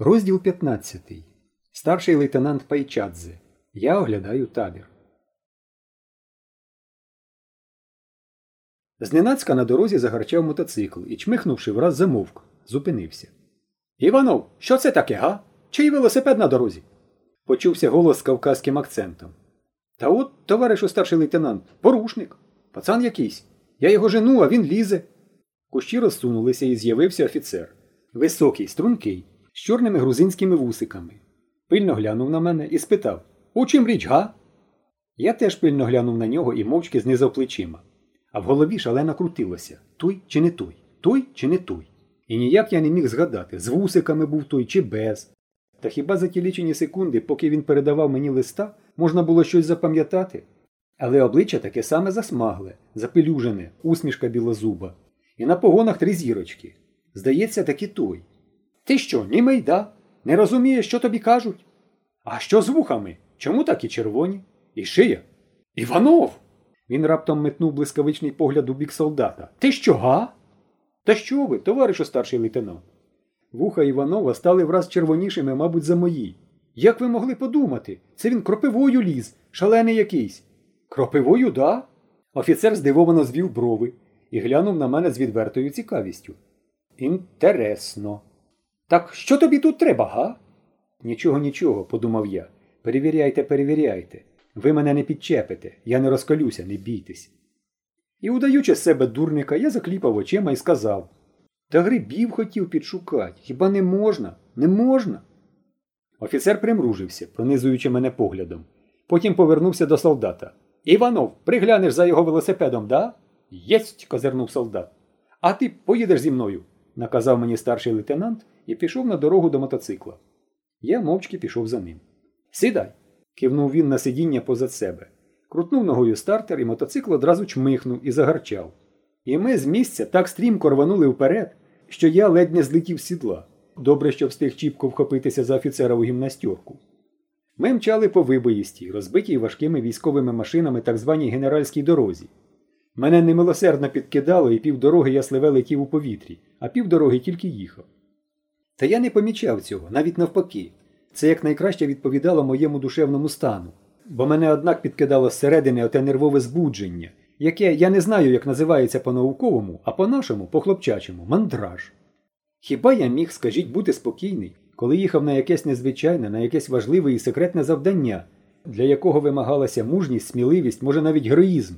Розділ 15. Старший лейтенант Пайчадзе. Я оглядаю табір. Зненацька на дорозі загарчав мотоцикл і, чмихнувши враз замовк, зупинився. Іванов, що це таке, га? Чий велосипед на дорозі? Почувся голос з кавказьким акцентом. Та от, товаришу старший лейтенант, порушник. Пацан якийсь. Я його жену, а він лізе. Кущі розсунулися і з'явився офіцер. Високий, стрункий з чорними грузинськими вусиками. Пильно глянув на мене і спитав У чим річ, га? Я теж пильно глянув на нього і мовчки знизав плечима. А в голові шалено крутилося той чи не той, той чи не той. І ніяк я не міг згадати, з вусиками був той чи без. Та хіба за ті лічені секунди, поки він передавав мені листа, можна було щось запам'ятати? Але обличчя таке саме засмагле, запелюжене, усмішка білозуба. І на погонах три зірочки. Здається, таки той. Ти що, німий, да? Не розумієш, що тобі кажуть? А що з вухами? Чому такі червоні? І шия? Іванов! Він раптом метнув блискавичний погляд у бік солдата. Ти що, га? Та що ви, товаришу старший лейтенант? Вуха Іванова стали враз червонішими, мабуть, за мої. Як ви могли подумати? Це він кропивою ліз, шалений якийсь. Кропивою, да? Офіцер здивовано звів брови і глянув на мене з відвертою цікавістю. Інтересно. Так що тобі тут треба, га? Нічого, нічого, подумав я. Перевіряйте, перевіряйте. Ви мене не підчепите, я не розкалюся, не бійтесь. І, удаючи з себе дурника, я закліпав очима і сказав Та грибів хотів підшукати. Хіба не можна? Не можна? Офіцер примружився, пронизуючи мене поглядом. Потім повернувся до солдата. Іванов, приглянеш за його велосипедом, да? Єсть, козирнув солдат. А ти поїдеш зі мною, наказав мені старший лейтенант і пішов на дорогу до мотоцикла. Я мовчки пішов за ним. Сідай, кивнув він на сидіння позад себе. Крутнув ногою стартер, і мотоцикл одразу чмихнув і загарчав. І ми з місця так стрімко рванули вперед, що я ледь не злетів з сідла. Добре, що встиг чіпко вхопитися за офіцерову гімнастьорку. Ми мчали по вибоїстій, розбитій важкими військовими машинами так званій генеральській дорозі. Мене немилосердно підкидало, і півдороги я сливе летів у повітрі, а півдороги тільки їхав. Та я не помічав цього, навіть навпаки. Це якнайкраще відповідало моєму душевному стану, бо мене, однак, підкидало зсередини оте нервове збудження, яке я не знаю, як називається по-науковому, а по-нашому, по-хлопчачому мандраж. Хіба я міг, скажіть, бути спокійний, коли їхав на якесь незвичайне, на якесь важливе і секретне завдання, для якого вимагалася мужність, сміливість, може навіть героїзм?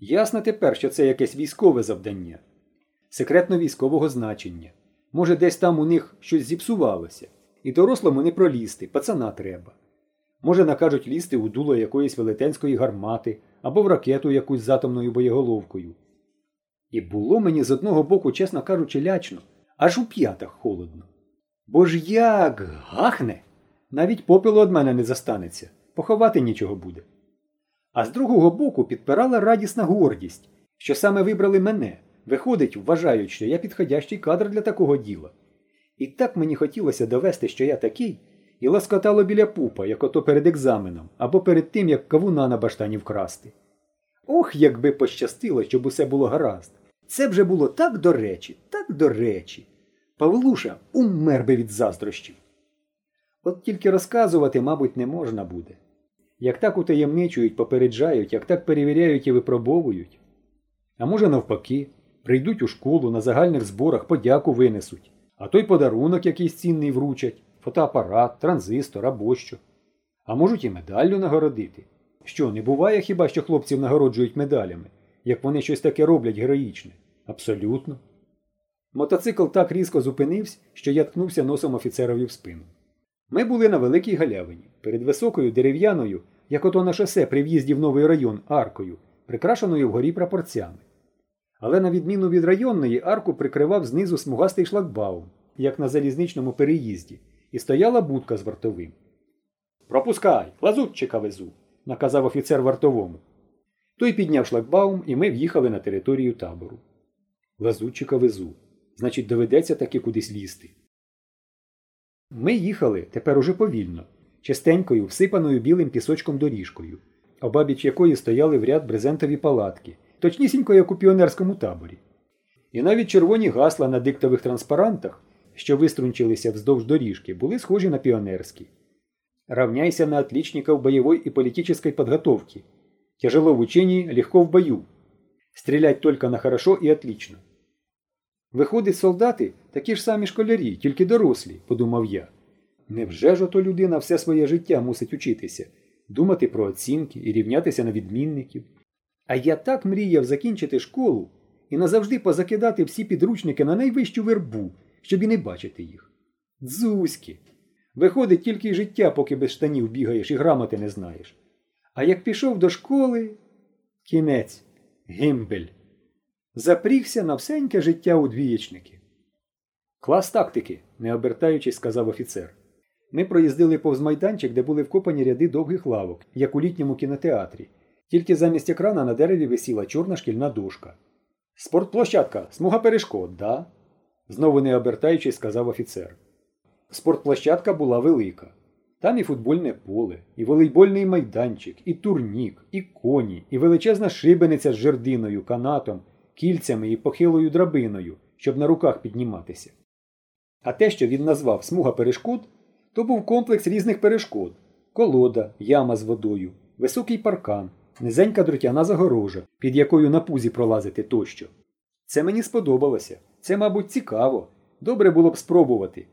Ясно тепер, що це якесь військове завдання, секретно військового значення. Може, десь там у них щось зіпсувалося, і дорослому не пролізти, пацана треба. Може, накажуть лізти у дуло якоїсь велетенської гармати або в ракету якусь з атомною боєголовкою. І було мені з одного боку, чесно кажучи, лячно, аж у п'ятах холодно. Бо ж як гахне, навіть попелу від мене не застанеться, поховати нічого буде. А з другого боку підпирала радісна гордість, що саме вибрали мене. Виходить, вважають, що я підходящий кадр для такого діла. І так мені хотілося довести, що я такий, і ласкотало біля пупа, як ото перед екзаменом, або перед тим, як кавуна на баштані вкрасти. Ох, якби пощастило, щоб усе було гаразд. Це б же було так до речі, так до речі. Павлуша умер би від заздрощів. От тільки розказувати, мабуть, не можна буде. Як так утаємничують, попереджають, як так перевіряють і випробовують. А може, навпаки, прийдуть у школу на загальних зборах, подяку винесуть, а той подарунок якийсь цінний вручать, фотоапарат, транзистор або що. А можуть і медаллю нагородити. Що, не буває хіба що хлопців нагороджують медалями, як вони щось таке роблять героїчне? Абсолютно. Мотоцикл так різко зупинився, що я ткнувся носом офіцерові в спину. Ми були на великій галявині, перед високою дерев'яною, як ото на шосе при в'їзді в новий район аркою, прикрашеною вгорі прапорцями. Але на відміну від районної, арку прикривав знизу смугастий шлагбаум, як на залізничному переїзді, і стояла будка з вартовим. Пропускай, лазутчика везу, наказав офіцер вартовому. Той підняв шлагбаум, і ми в'їхали на територію табору. Лазутчика везу. Значить, доведеться таки кудись лізти. Ми їхали тепер уже повільно, частенькою, всипаною білим пісочком доріжкою, обабіч якої стояли в ряд брезентові палатки, точнісінько як у піонерському таборі. І навіть червоні гасла на диктових транспарантах що виструнчилися вздовж доріжки, були схожі на піонерські. Равняйся на отличников бойової і політичної підготовки. Тяжело в учении, легко в бою. Стрілять тільки на хорошо і отлично. Виходить, солдати такі ж самі школярі, тільки дорослі, подумав я. Невже ж ото людина все своє життя мусить учитися, думати про оцінки і рівнятися на відмінників? А я так мріяв закінчити школу і назавжди позакидати всі підручники на найвищу вербу, щоб і не бачити їх. Дзузьки! Виходить тільки й життя, поки без штанів бігаєш і грамоти не знаєш. А як пішов до школи, кінець, гімбель. Запрігся на всеньке життя у двієчники. Клас тактики, не обертаючись, сказав офіцер. Ми проїздили повз майданчик, де були вкопані ряди довгих лавок, як у літньому кінотеатрі. Тільки замість екрана на дереві висіла чорна шкільна дошка. Спортплощадка, смуга перешкод, да? знову не обертаючись, сказав офіцер. Спортплощадка була велика. Там і футбольне поле, і волейбольний майданчик, і турнік, і коні, і величезна шибениця з жердиною, канатом, кільцями і похилою драбиною, щоб на руках підніматися. А те, що він назвав смуга перешкод, то був комплекс різних перешкод колода, яма з водою, високий паркан, низенька дротяна загорожа, під якою на пузі пролазити тощо. Це мені сподобалося. Це, мабуть, цікаво. Добре було б спробувати.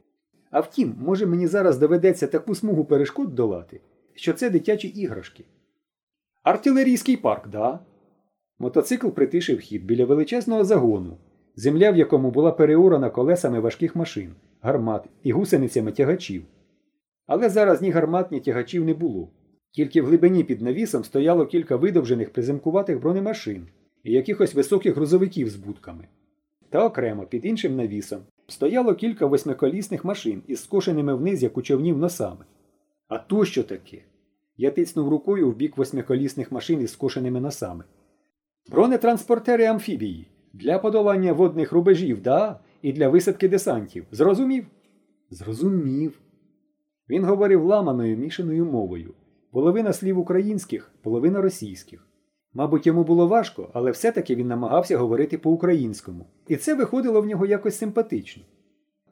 А втім, може мені зараз доведеться таку смугу перешкод долати, що це дитячі іграшки. Артилерійський парк, да? Мотоцикл притишив хід біля величезного загону, земля в якому була переорана колесами важких машин, гармат і гусеницями тягачів. Але зараз ні гармат, ні тягачів не було. Тільки в глибині під навісом стояло кілька видовжених приземкуватих бронемашин і якихось високих грузовиків з будками. Та окремо під іншим навісом стояло кілька восьмиколісних машин із скошеними вниз як у човнів носами. А то що таке? Я тицнув рукою в бік восьмиколісних машин із скошеними носами. Бронетранспортери амфібії для подолання водних рубежів, да, і для висадки десантів. Зрозумів? Зрозумів. Він говорив ламаною мішаною мовою. Половина слів українських, половина російських. Мабуть, йому було важко, але все-таки він намагався говорити по-українському. І це виходило в нього якось симпатично.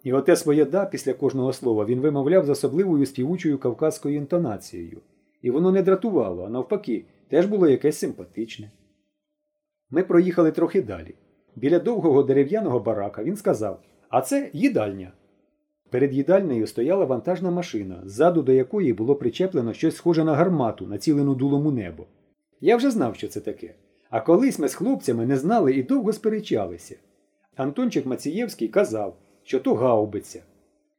І оте своє да після кожного слова він вимовляв з особливою співучою кавказькою інтонацією. І воно не дратувало, а навпаки, теж було якесь симпатичне. Ми проїхали трохи далі. Біля довгого дерев'яного барака він сказав: А це їдальня. Перед їдальнею стояла вантажна машина, ззаду до якої було причеплено щось схоже на гармату, націлену дулом у небо. Я вже знав, що це таке. А колись ми з хлопцями не знали і довго сперечалися. Антончик Мацієвський казав, що то гаубиця.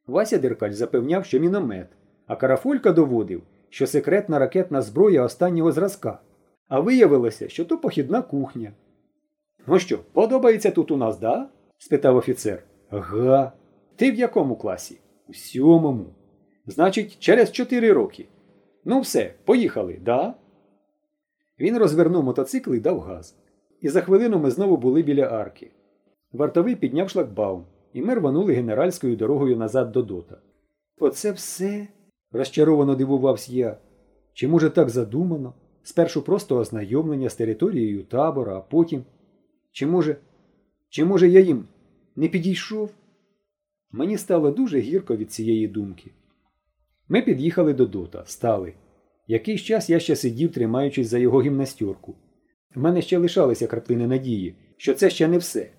Вася Деркач запевняв, що міномет, а Карафолька доводив, що секретна ракетна зброя останнього зразка. А виявилося, що то похідна кухня. Ну що, подобається тут у нас, да? спитав офіцер. Га. Ти в якому класі? У сьомому. Значить, через чотири роки. Ну все, поїхали, да? Він розвернув мотоцикл і дав газ. І за хвилину ми знову були біля арки. Вартовий підняв шлагбаум, і ми рванули генеральською дорогою назад до дота. Оце все? розчаровано дивувався я. Чи може так задумано? Спершу просто ознайомлення з територією табора, а потім. Чи може, чи може я їм не підійшов? Мені стало дуже гірко від цієї думки. Ми під'їхали до дота, стали. Якийсь час я ще сидів, тримаючись за його гімнастюрку. В мене ще лишалися краплини надії, що це ще не все.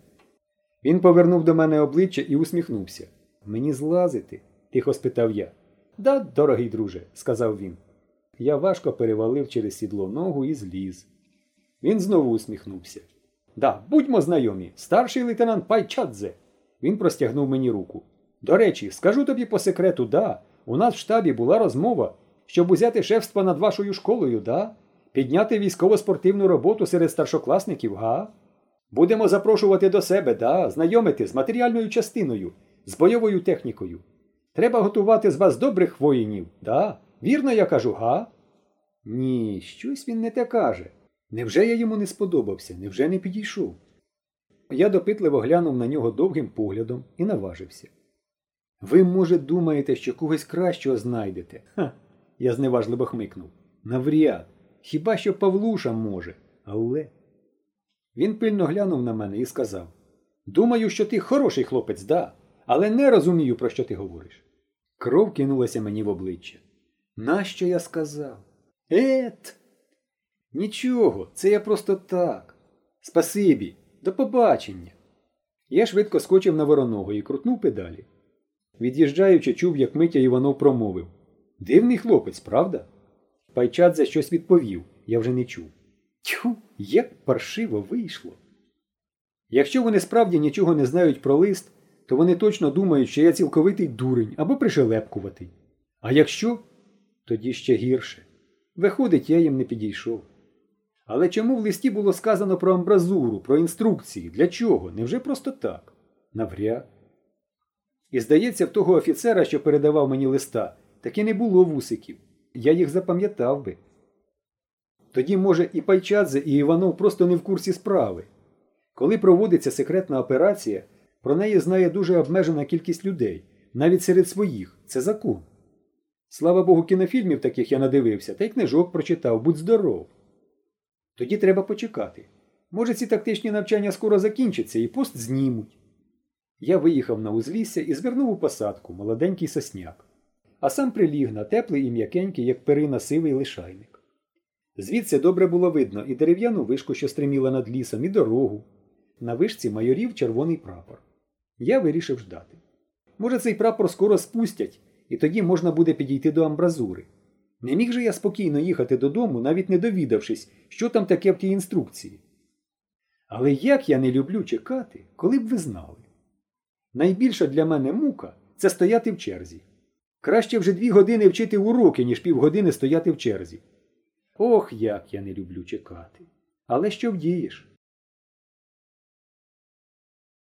Він повернув до мене обличчя і усміхнувся. Мені злазити? тихо спитав я. Да, дорогий друже, сказав він. Я важко перевалив через сідло ногу і зліз. Він знову усміхнувся. Да, будьмо знайомі, старший лейтенант Пайчадзе. Він простягнув мені руку. До речі, скажу тобі по секрету, да, у нас в штабі була розмова, щоб узяти шефство над вашою школою, да? Підняти військово-спортивну роботу серед старшокласників, га? Будемо запрошувати до себе, да, знайомити з матеріальною частиною, з бойовою технікою. Треба готувати з вас добрих воїнів, да? Вірно, я кажу, га? Ні, щось він не те каже. Невже я йому не сподобався, невже не підійшов? Я допитливо глянув на нього довгим поглядом і наважився. Ви, може, думаєте, що когось кращого знайдете? Ха, я зневажливо хмикнув. Навряд. Хіба що Павлуша може, але. Він пильно глянув на мене і сказав Думаю, що ти хороший хлопець, да. але не розумію, про що ти говориш. Кров кинулася мені в обличчя. Нащо я сказав? Ет. Нічого, це я просто так. Спасибі, до побачення. Я швидко скочив на вороного і крутнув педалі. Від'їжджаючи, чув, як Митя Іванов промовив Дивний хлопець, правда? Пайчадзе щось відповів, я вже не чув. Тьху, як паршиво вийшло. Якщо вони справді нічого не знають про лист, то вони точно думають, що я цілковитий дурень або пришелепкуватий. А якщо, тоді ще гірше. Виходить, я їм не підійшов. Але чому в листі було сказано про амбразуру, про інструкції? Для чого? Невже просто так? Навряд. І здається, в того офіцера, що передавав мені листа, таки не було вусиків. Я їх запам'ятав би. Тоді, може, і Пайчадзе, і Іванов просто не в курсі справи. Коли проводиться секретна операція, про неї знає дуже обмежена кількість людей, навіть серед своїх це закон. Слава Богу, кінофільмів таких я надивився, та й книжок прочитав, будь здоров. Тоді треба почекати. Може, ці тактичні навчання скоро закінчаться і пост знімуть. Я виїхав на узлісся і звернув у посадку молоденький сосняк, а сам приліг на теплий і м'якенький, як перина сивий лишайник. Звідси добре було видно і дерев'яну вишку, що стриміла над лісом, і дорогу. На вишці майорів червоний прапор. Я вирішив ждати. Може, цей прапор скоро спустять, і тоді можна буде підійти до амбразури. Не міг же я спокійно їхати додому, навіть не довідавшись, що там таке в тій інструкції. Але як я не люблю чекати, коли б ви знали. Найбільша для мене мука це стояти в черзі. Краще вже дві години вчити уроки, ніж півгодини стояти в черзі. Ох, як я не люблю чекати. Але що вдієш?